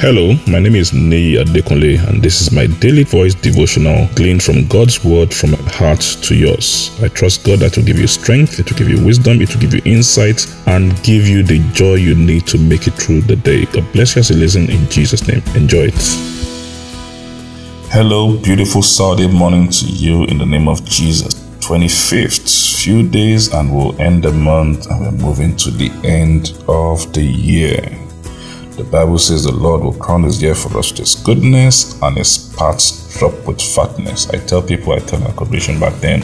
Hello, my name is Nei Adekunle, and this is my daily voice devotional gleaned from God's word from my heart to yours. I trust God that will give you strength, it will give you wisdom, it will give you insight, and give you the joy you need to make it through the day. God bless you as you listen in Jesus' name. Enjoy it. Hello, beautiful Saturday morning to you in the name of Jesus. 25th, few days, and we'll end the month, and we're moving to the end of the year. The Bible says the Lord will crown his year for us with his goodness and his paths drop with fatness. I tell people, I tell my congregation back then,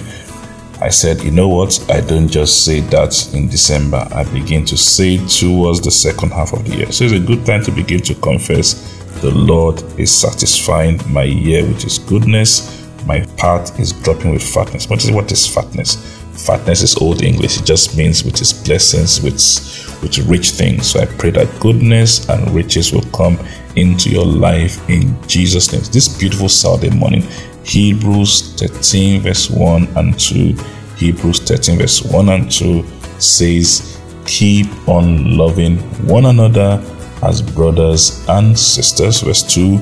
I said, you know what? I don't just say that in December. I begin to say towards the second half of the year. So it's a good time to begin to confess the Lord is satisfying my year with his goodness. My path is dropping with fatness. What is what is fatness? Fatness is old English. It just means with his blessings, with with rich things. So I pray that goodness and riches will come into your life in Jesus' name. This beautiful Saturday morning, Hebrews 13, verse 1 and 2. Hebrews 13, verse 1 and 2 says, Keep on loving one another as brothers and sisters. Verse 2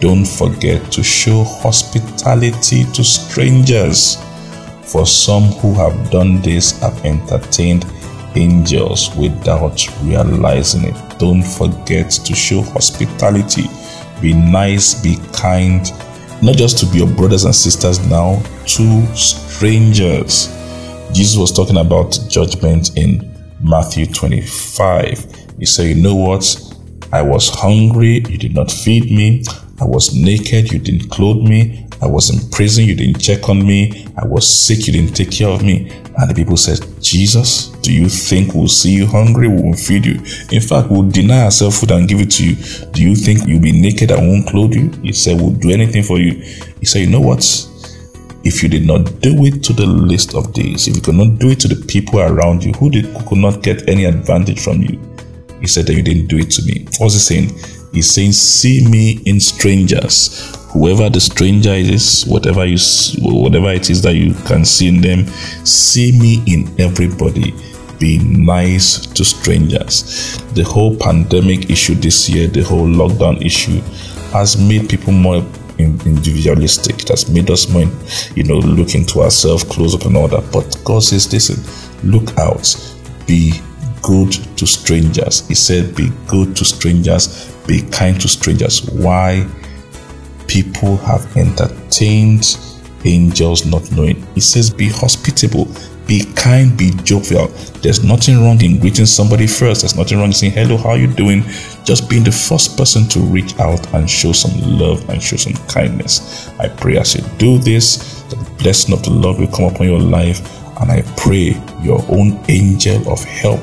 Don't forget to show hospitality to strangers, for some who have done this have entertained angels without realizing it. Don't forget to show hospitality. Be nice, be kind, not just to be your brothers and sisters now, to strangers. Jesus was talking about judgment in Matthew 25. He said, You know what? I was hungry, you did not feed me. I was naked, you didn't clothe me. I was in prison, you didn't check on me. I was sick, you didn't take care of me. And the people said, Jesus, do you think we'll see you hungry? We won't feed you. In fact, we'll deny ourselves food and give it to you. Do you think you'll be naked and won't clothe you? He said, We'll do anything for you. He said, You know what? If you did not do it to the list of these, if you could not do it to the people around you who, did, who could not get any advantage from you, he said that you didn't do it to me. What's he saying? He's saying, See me in strangers whoever the stranger is, whatever you, whatever it is that you can see in them, see me in everybody. Be nice to strangers. The whole pandemic issue this year, the whole lockdown issue, has made people more individualistic. It has made us more, you know, look into ourselves, close up and all that. But God says, listen, look out, be good to strangers. He said, be good to strangers, be kind to strangers. Why? People have entertained angels not knowing. It says, Be hospitable, be kind, be jovial. There's nothing wrong in greeting somebody first. There's nothing wrong in saying, Hello, how are you doing? Just being the first person to reach out and show some love and show some kindness. I pray as you do this, the blessing of the Lord will come upon your life. And I pray your own angel of help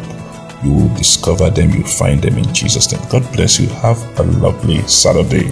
you will discover them, you find them in Jesus' name. God bless you. Have a lovely Saturday.